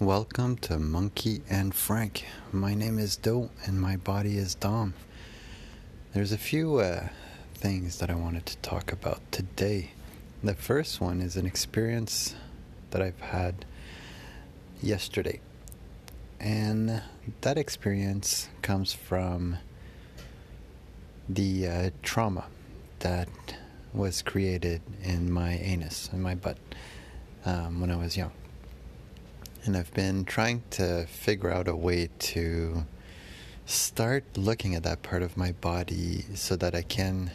Welcome to Monkey and Frank. My name is Doe and my body is Dom. There's a few uh, things that I wanted to talk about today. The first one is an experience that I've had yesterday. And that experience comes from the uh, trauma that was created in my anus, in my butt, um, when I was young. And I've been trying to figure out a way to start looking at that part of my body so that I can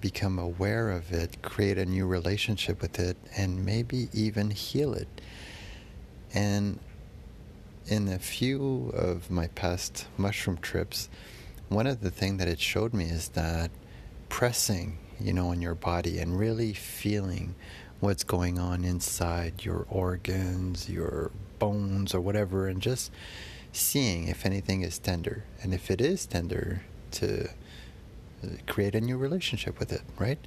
become aware of it, create a new relationship with it, and maybe even heal it. And in a few of my past mushroom trips, one of the things that it showed me is that pressing, you know, on your body and really feeling what's going on inside your organs, your bones, or whatever, and just seeing if anything is tender. And if it is tender, to uh, create a new relationship with it, right?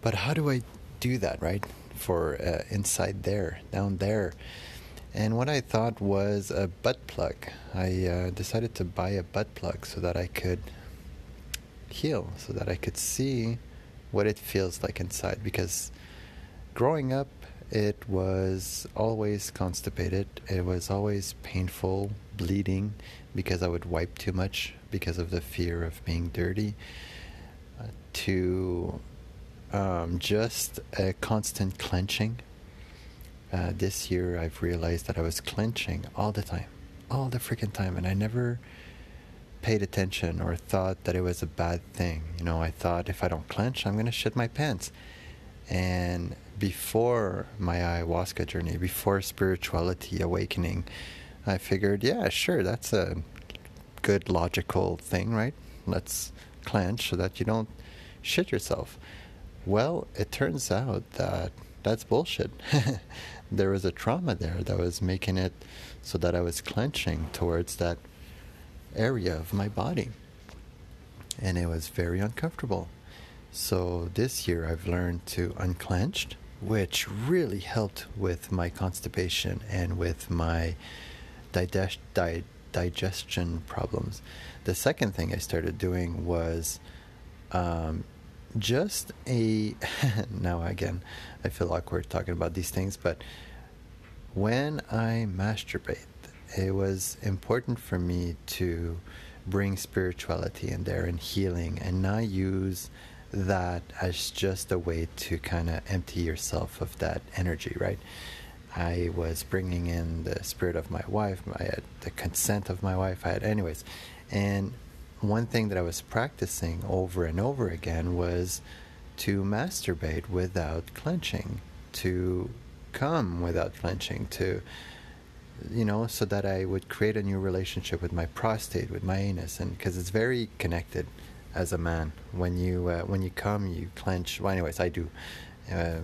But how do I do that, right? For uh, inside there, down there. And what I thought was a butt plug. I uh, decided to buy a butt plug so that I could heal, so that I could see what it feels like inside. Because growing up, it was always constipated. It was always painful, bleeding, because I would wipe too much because of the fear of being dirty. Uh, to um, just a constant clenching. Uh, this year, I've realized that I was clenching all the time, all the freaking time, and I never paid attention or thought that it was a bad thing. You know, I thought if I don't clench, I'm going to shit my pants. And before my ayahuasca journey, before spirituality awakening, I figured, yeah, sure, that's a good logical thing, right? Let's clench so that you don't shit yourself. Well, it turns out that that's bullshit. there was a trauma there that was making it so that I was clenching towards that area of my body. And it was very uncomfortable. So this year I've learned to unclench which really helped with my constipation and with my digest, di- digestion problems. The second thing I started doing was um, just a. now, again, I feel awkward talking about these things, but when I masturbate, it was important for me to bring spirituality in there and healing and not use that as just a way to kind of empty yourself of that energy, right? I was bringing in the spirit of my wife, I had the consent of my wife, I had, anyways. And one thing that I was practicing over and over again was to masturbate without clenching, to come without clenching, to, you know, so that I would create a new relationship with my prostate, with my anus, and because it's very connected as a man. When you uh, when you come, you clench. Well, anyways, I do, uh,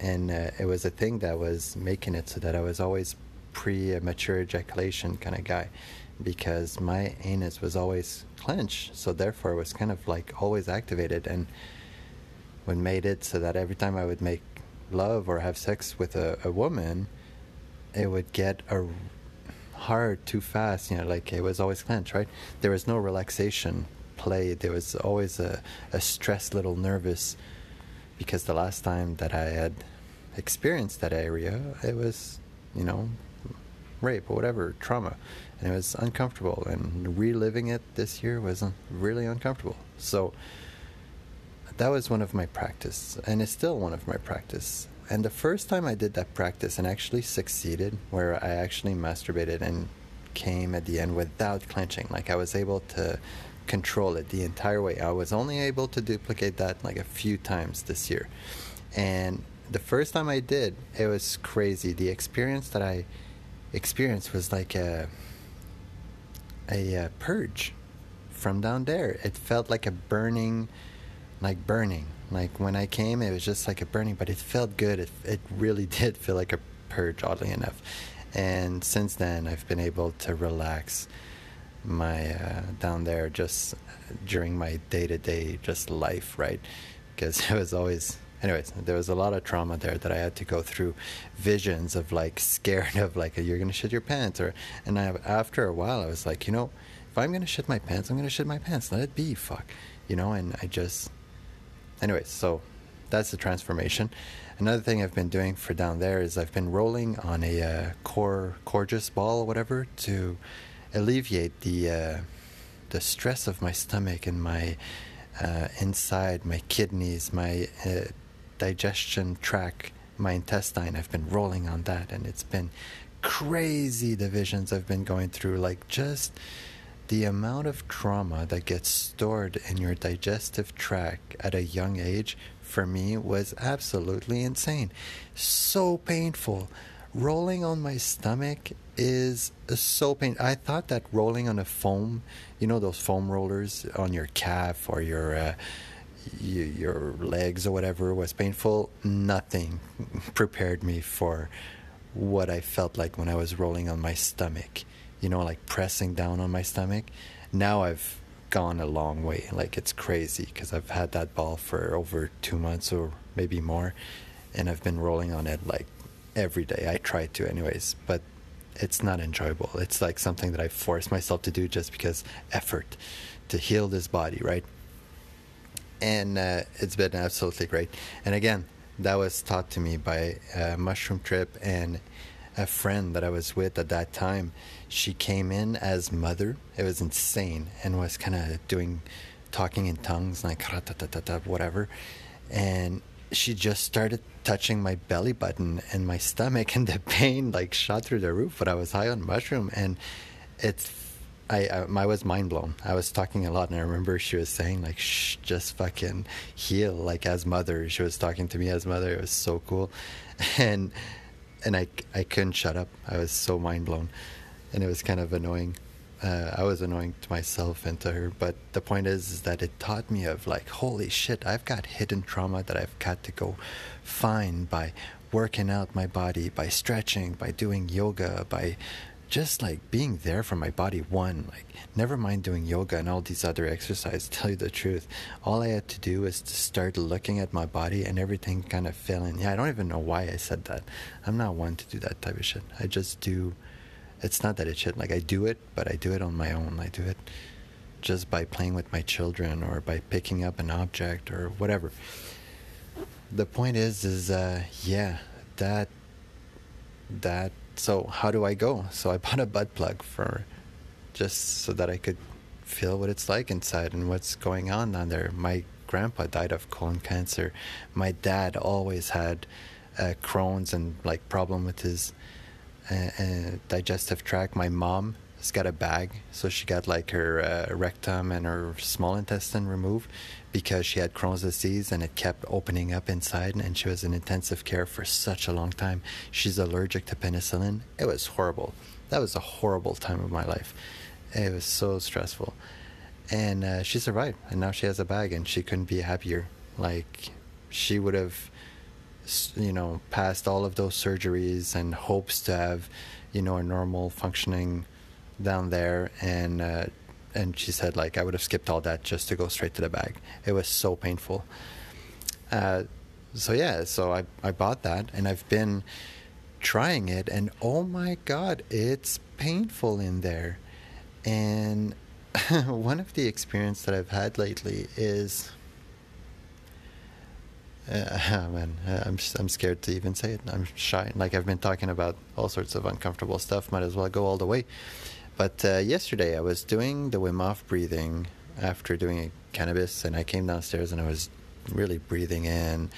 and uh, it was a thing that was making it so that I was always pre-mature ejaculation kind of guy, because my anus was always clenched. So therefore, it was kind of like always activated, and when made it so that every time I would make love or have sex with a, a woman, it would get a hard too fast you know like it was always clenched right there was no relaxation play, there was always a, a stressed, little nervous, because the last time that I had experienced that area, it was, you know, rape or whatever, trauma. And it was uncomfortable. And reliving it this year was really uncomfortable. So that was one of my practice, and it's still one of my practice. And the first time I did that practice and actually succeeded, where I actually masturbated and came at the end without clenching, like I was able to control it the entire way. I was only able to duplicate that like a few times this year. And the first time I did, it was crazy. The experience that I experienced was like a a, a purge from down there. It felt like a burning like burning. Like when I came, it was just like a burning, but it felt good. It it really did feel like a purge, oddly enough. And since then, I've been able to relax my uh, down there just during my day to day just life, right? Because it was always anyways, there was a lot of trauma there that I had to go through. Visions of like scared of like you're gonna shit your pants, or and I after a while I was like, you know, if I'm gonna shit my pants, I'm gonna shit my pants. Let it be, fuck, you know. And I just, anyways, so that's the transformation. Another thing I've been doing for down there is I've been rolling on a uh, Coregeous ball whatever to alleviate the uh, the stress of my stomach and my uh, inside, my kidneys, my uh, digestion tract, my intestine. I've been rolling on that, and it's been crazy the visions I've been going through. Like just the amount of trauma that gets stored in your digestive tract at a young age for me was absolutely insane. So painful. Rolling on my stomach is so painful. I thought that rolling on a foam, you know, those foam rollers on your calf or your. Uh, your legs or whatever was painful, nothing prepared me for what I felt like when I was rolling on my stomach. You know, like pressing down on my stomach. Now I've gone a long way. Like it's crazy because I've had that ball for over two months or maybe more, and I've been rolling on it like every day. I try to, anyways, but it's not enjoyable. It's like something that I force myself to do just because effort to heal this body, right? And uh, it's been absolutely great. And again, that was taught to me by a mushroom trip and a friend that I was with at that time she came in as mother. It was insane and was kind of doing talking in tongues like whatever. And she just started touching my belly button and my stomach and the pain like shot through the roof but I was high on mushroom and it's I, I, I was mind blown. I was talking a lot, and I remember she was saying like, "Shh, just fucking heal." Like as mother, she was talking to me as mother. It was so cool, and and I I couldn't shut up. I was so mind blown and it was kind of annoying. Uh, I was annoying to myself and to her, but the point is, is that it taught me of like, holy shit, I've got hidden trauma that I've got to go find by working out my body, by stretching, by doing yoga, by just like being there for my body. One, like, never mind doing yoga and all these other exercises. Tell you the truth, all I had to do was to start looking at my body, and everything kind of fell in. Yeah, I don't even know why I said that. I'm not one to do that type of shit. I just do it's not that it should like I do it, but I do it on my own. I do it just by playing with my children or by picking up an object or whatever. The point is, is uh, yeah, that that. So how do I go? So I bought a butt plug for just so that I could feel what it's like inside and what's going on down there. My grandpa died of colon cancer. My dad always had uh, Crohn's and like problem with his uh, digestive tract. My mom has got a bag, so she got like her uh, rectum and her small intestine removed because she had Crohn's disease and it kept opening up inside, and she was in intensive care for such a long time. She's allergic to penicillin. It was horrible. That was a horrible time of my life. It was so stressful. And uh, she survived, and now she has a bag, and she couldn't be happier. Like, she would have you know, passed all of those surgeries and hopes to have, you know, a normal functioning down there. And uh, and she said like I would have skipped all that just to go straight to the bag. It was so painful. Uh, so yeah, so I I bought that and I've been trying it and oh my god, it's painful in there. And one of the experience that I've had lately is uh, man, uh, I'm I'm scared to even say it. I'm shy. Like I've been talking about all sorts of uncomfortable stuff. Might as well go all the way. But uh, yesterday I was doing the Wim Hof breathing after doing cannabis, and I came downstairs and I was really breathing in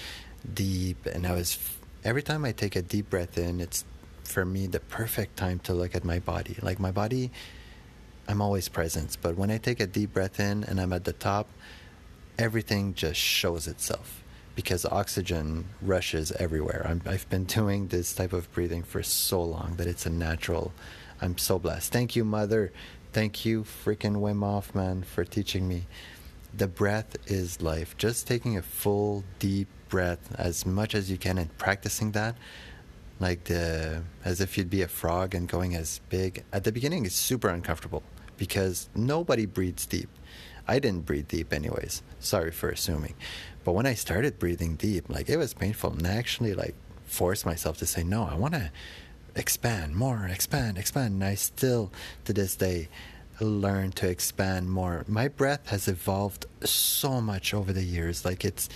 deep, and I was every time I take a deep breath in, it's for me the perfect time to look at my body. Like my body, I'm always present, but when I take a deep breath in and I'm at the top, everything just shows itself because oxygen rushes everywhere. i have been doing this type of breathing for so long that it's a natural. I'm so blessed. Thank you, Mother. Thank you, freaking Wim Hof, man, for teaching me. The breath is life. Just taking a full, deep breath as much as you can and practicing that, like the as if you'd be a frog and going as big. At the beginning, it's super uncomfortable because nobody breathes deep. I didn't breathe deep, anyways. Sorry for assuming. But when I started breathing deep, like it was painful, and I actually like forced myself to say, no, I want to expand more, expand, expand. And I still, to this day, learn to expand more. My breath has evolved so much over the years. Like it's,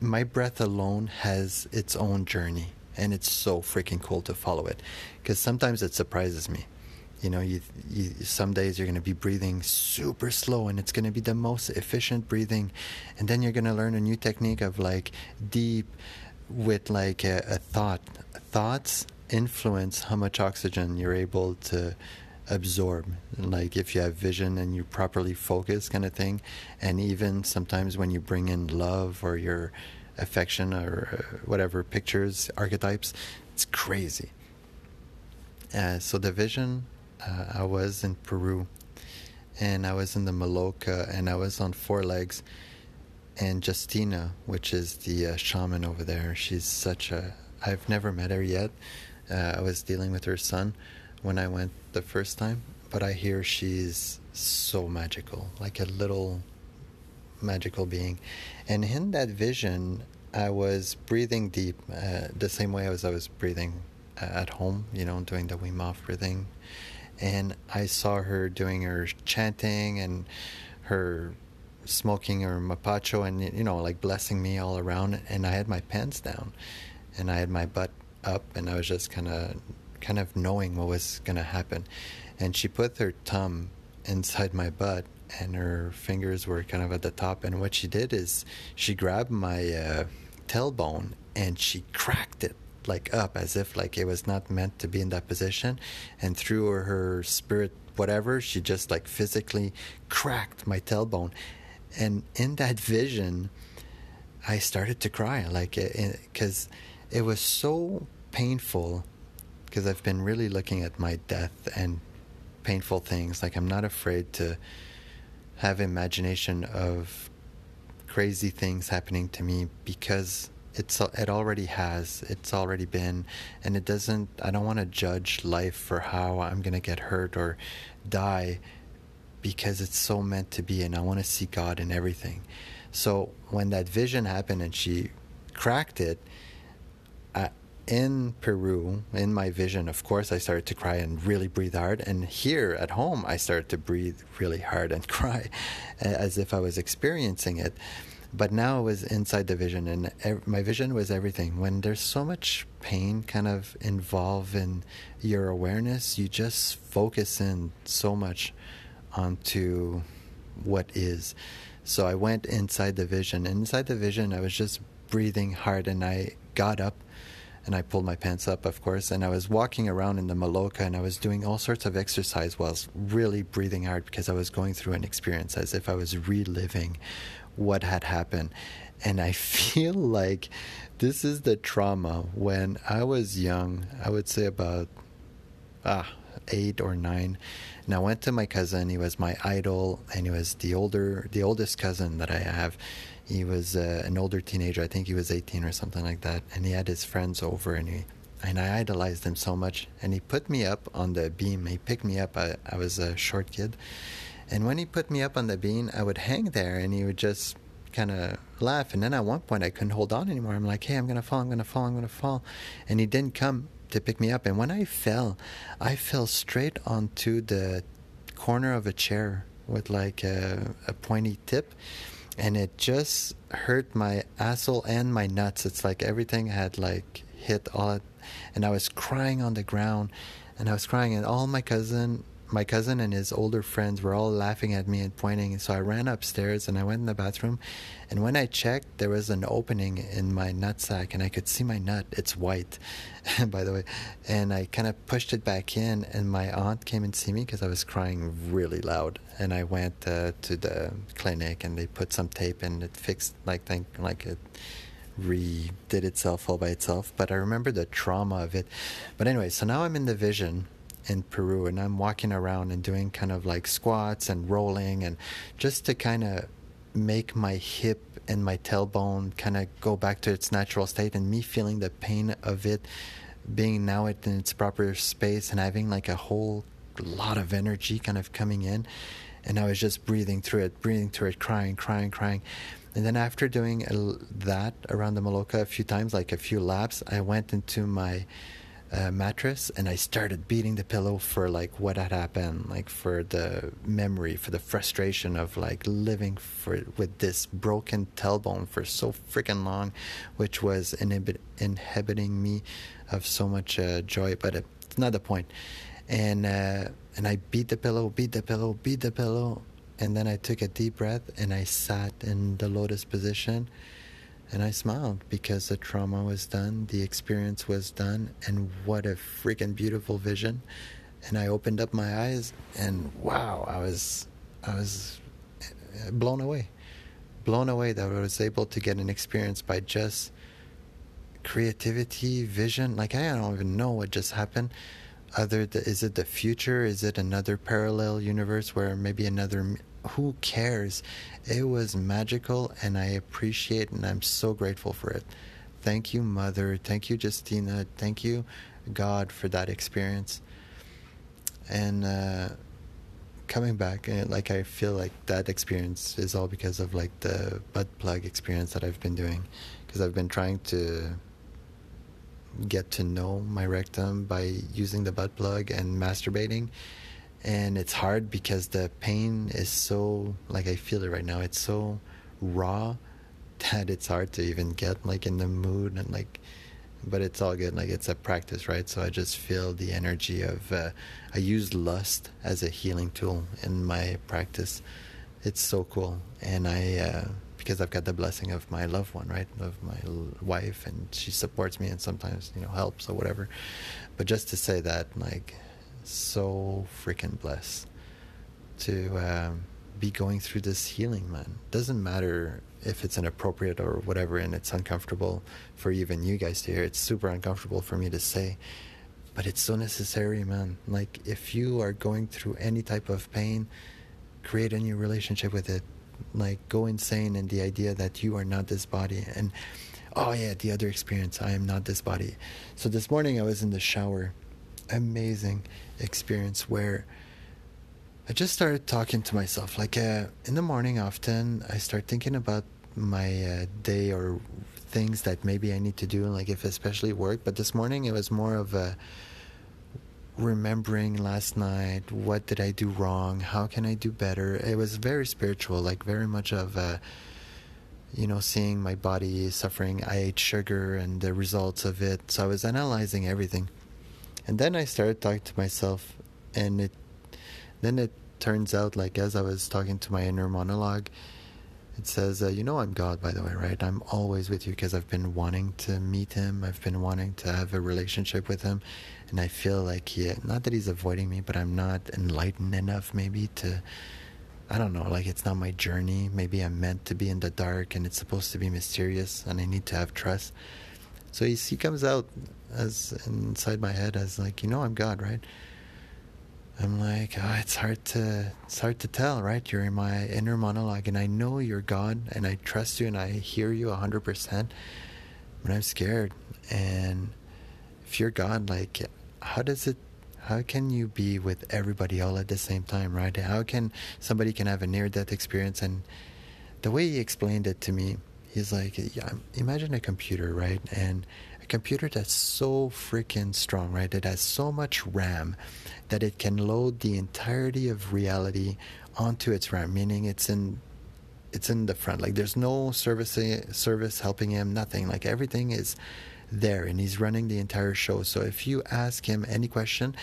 my breath alone has its own journey, and it's so freaking cool to follow it. Because sometimes it surprises me. You know, you, you some days you're going to be breathing super slow, and it's going to be the most efficient breathing, and then you're going to learn a new technique of like deep with like a, a thought. Thoughts influence how much oxygen you're able to absorb. Like if you have vision and you properly focus kind of thing. And even sometimes when you bring in love or your affection or uh, whatever pictures archetypes it's crazy. Uh, so the vision uh, i was in peru and i was in the maloca and i was on four legs and justina which is the uh, shaman over there she's such a i've never met her yet uh, I was dealing with her son when I went the first time, but I hear she's so magical, like a little magical being. And in that vision, I was breathing deep, uh, the same way as I was breathing uh, at home, you know, doing the Wim Hof breathing. And I saw her doing her chanting and her smoking her mapacho and, you know, like blessing me all around. And I had my pants down and I had my butt up and I was just kind of kind of knowing what was going to happen. And she put her thumb inside my butt and her fingers were kind of at the top and what she did is she grabbed my uh, tailbone and she cracked it like up as if like it was not meant to be in that position. And through her, spirit whatever she just like physically cracked my tailbone. And in that vision i started to cry. Like because uh, it was so painful because I've been really looking at my death and painful things. Like I'm not afraid to have imagination of crazy things happening to me because it's it already has it's already been and it doesn't I don't want to judge life for how I'm going to get hurt or die because it's so meant to be and I want to see God in everything. So when that vision happened and she cracked it in Peru, in my vision, of course, I started to cry and really breathe hard. And here at home, I started to breathe really hard and cry as if I was experiencing it. But now it was inside the vision, and ev- my vision was everything. When there's so much pain kind of involved in your awareness, you just focus in so much onto what is. So I went inside the vision. And inside the vision, I was just breathing hard, and I got up and I pulled my pants up, of course, and I was walking around in the Maloka and I was doing all sorts of exercise whilst really breathing hard because I was going through an experience as if I was reliving what had happened. And I feel like this is the trauma when I was young, I would say about ah, eight or nine. And I went to my cousin, he was my idol, and he was the older the oldest cousin that I have he was uh, an older teenager. I think he was 18 or something like that. And he had his friends over, and he and I idolized him so much. And he put me up on the beam. He picked me up. I, I was a short kid, and when he put me up on the beam, I would hang there, and he would just kind of laugh. And then at one point, I couldn't hold on anymore. I'm like, "Hey, I'm gonna fall. I'm gonna fall. I'm gonna fall," and he didn't come to pick me up. And when I fell, I fell straight onto the corner of a chair with like a, a pointy tip and it just hurt my asshole and my nuts. It's like everything had like hit all, and I was crying on the ground, and I was crying, and all my cousin, my cousin and his older friends were all laughing at me and pointing. So I ran upstairs and I went in the bathroom, and when I checked, there was an opening in my nutsack, and I could see my nut. It's white, by the way, and I kind of pushed it back in, and my aunt came and see me because I was crying really loud, and I went uh, to the clinic, and they put some tape, and it fixed like think like it redid itself all by itself. But I remember the trauma of it. But anyway, so now I'm in the vision in Peru and I'm walking around and doing kind of like squats and rolling and just to kind of make my hip and my tailbone kind of go back to its natural state and me feeling the pain of it being now in its proper space and having like a whole lot of energy kind of coming in and I was just breathing through it, breathing through it, crying, crying, crying. And then after doing that around the Maloka a few times, like a few laps, I went into my mattress and I started beating the pillow for like what had happened, like for the memory, for the frustration of like living for with this broken tailbone for so freaking long, which was inhibit, inhibiting me of so much uh, joy. But it's not the point. And uh, and I beat the pillow, beat the pillow, beat the pillow, and then I took a deep breath and I sat in the lotus position and I smiled because the trauma was done, the experience was done, and what a freaking beautiful vision. And I opened up my eyes and wow, I was I was eh, eh, blown away. Blown away that I was able to get an experience by just creativity, vision. Like I don't even know what just happened. Other th- is it the future? Is it another parallel universe where maybe another who cares? It was magical and I appreciate and I'm so grateful for it. Thank you, Mother. Thank you, Justina. Thank you, God, for that experience. And uh, coming back, uh, like I feel like that experience is all because of like the butt plug experience that I've been doing, because I've been trying to get to know my rectum by using the butt plug and masturbating and it's hard because the pain is so like I feel it right now. It's so raw that it's hard to even get like in the mood and like but it's all good. Like it's a practice right? So i just feel the energy of uh, i use lust as a healing tool in my practice. It's so cool. And i uh, because i've got the blessing of my loved one right? Of my wife and she supports me and sometimes you know helps or whatever. But just to say that like so freaking blessed to um, be going through this healing, man. Doesn't matter if it's inappropriate or whatever and it's uncomfortable for even you guys to hear. It's super uncomfortable for me to say, but it's so necessary, man. Like, if you are going through any type of pain, create a new relationship with it. Like, go insane in the idea that you are not this body. And, oh, yeah, the other experience, I am not this body. So, this morning I was in the shower. Amazing experience where I just started talking to myself. Like uh, in the morning, often I start thinking about my uh, day or things that maybe I need to do, like if especially work. But this morning, it was more of a remembering last night. What did I do wrong? How can I do better? It was very spiritual, like very much of a you know, seeing my body suffering. I ate sugar and the results of it. So I was analyzing everything. And then I started talking to myself, and it then it turns out like as I was talking to my inner monologue, it says, uh, "You know, I'm God, by the way, right? I'm always with you because I've been wanting to meet Him. I've been wanting to have a relationship with Him, and I feel like He, not that He's avoiding me, but I'm not enlightened enough, maybe to." I don't know, like it's not my journey. Maybe I'm meant to be in the dark and it's supposed to be mysterious and I need to have trust. So he, he comes out as inside my head as like, you know, I'm God, right? I'm like, oh, it's hard to it's hard to tell, right? You're in my inner monologue, and I know you're God, and I trust you, and I hear you hundred percent. But I'm scared, and if you're God, like, how does it? How can you be with everybody all at the same time, right? How can somebody can have a near-death experience? And the way he explained it to me, he's like, yeah, imagine a computer, right? And a computer that's so freaking strong, right? It has so much RAM that it can load the entirety of reality onto its RAM, meaning it's in it's in the front. Like there's no service service helping him, nothing. Like everything is there and he's running the entire show. So if you ask him any question,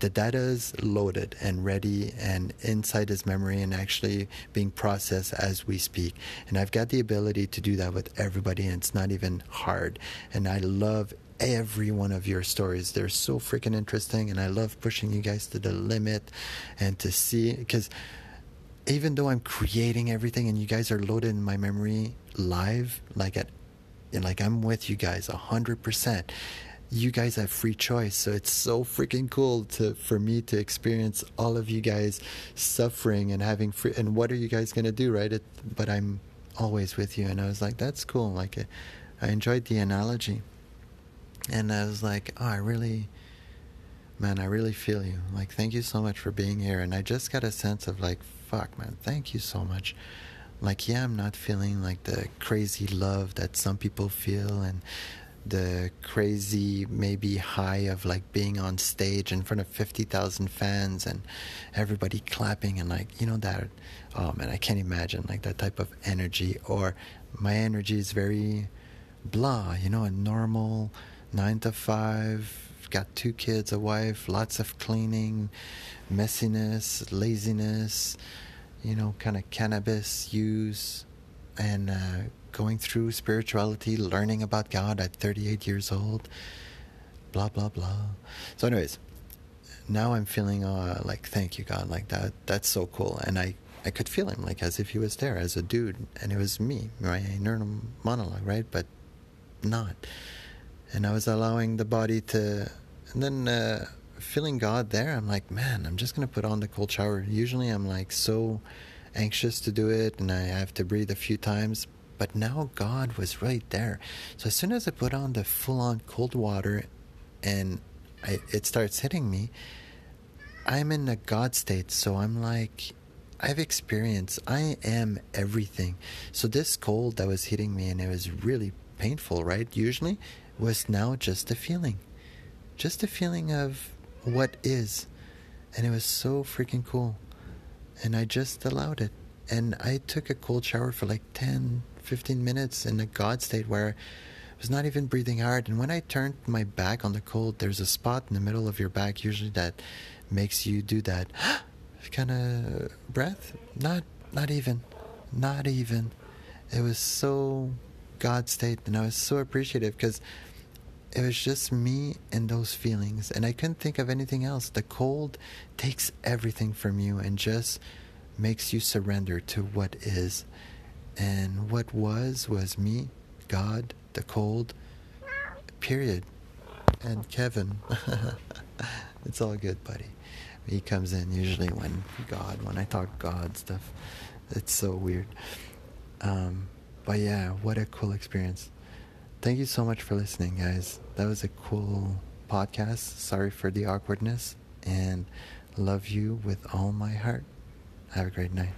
the data is loaded and ready and inside his memory and actually being processed as we speak. And I've got the ability to do that with everybody, and it's not even hard. And I love every one of your stories. They're so freaking interesting, and I love pushing you guys to the limit and to see because even though I'm creating everything and you guys are loaded in my memory live, like at like I'm with you guys a hundred percent you guys have free choice. So it's so freaking cool to for me to experience all of you guys suffering and having free. And what are you guys gonna do, right? It, but I'm always with you. And I was like, that's cool. Like, I enjoyed the analogy, and I was like, oh, I really. man, I really feel you. Like, thank you so much for being here. And I just got a sense of like, fuck, man, thank you so much. Like, yeah, I'm not feeling like the crazy love that some people feel and the crazy maybe high of like being on stage in front of 50,000 fans and everybody clapping and like you know that oh man I can't imagine like that type of energy. Or my energy is very blah you know a normal 9 to 5 got two kids a wife lots of cleaning messiness laziness you know kind of cannabis use and uh, going through spirituality, learning about God at 38 years old, blah, blah, blah. So, anyways, now I'm feeling uh, like, thank you, God, like that. That's so cool. And I, I could feel him like as if he was there as a dude, and it was me, right? Internal monologue, right? But not. And I was allowing the body to, and then uh, feeling God there, I'm like, man, I'm just gonna put on the cold shower. Usually, I'm like so anxious to do it, and I have to breathe a few times. But now God was right there. So as soon as I put on the full on cold water and I, it starts hitting me, I'm in a God state. So I'm like, I've experienced, I am everything. So this cold that was hitting me and it was really painful, right? Usually was now just a feeling, just a feeling of what is. And it was so freaking cool. And I just allowed it. And I took a cold shower for like 10, 15 minutes in a God state where I was not even breathing hard. And when I turned my back on the cold, there's a spot in the middle of your back usually that makes you do that kind of breath. Not, not even, not even. It was so God state, and I was so appreciative because it was just me and those feelings, and I couldn't think of anything else. The cold takes everything from you and just makes you surrender to what is. And what was, was me, God, the cold, period. And Kevin. it's all good, buddy. He comes in usually when God, when I talk God stuff. It's so weird. Um, but yeah, what a cool experience. Thank you so much for listening, guys. That was a cool podcast. Sorry for the awkwardness and love you with all my heart. Have a great night.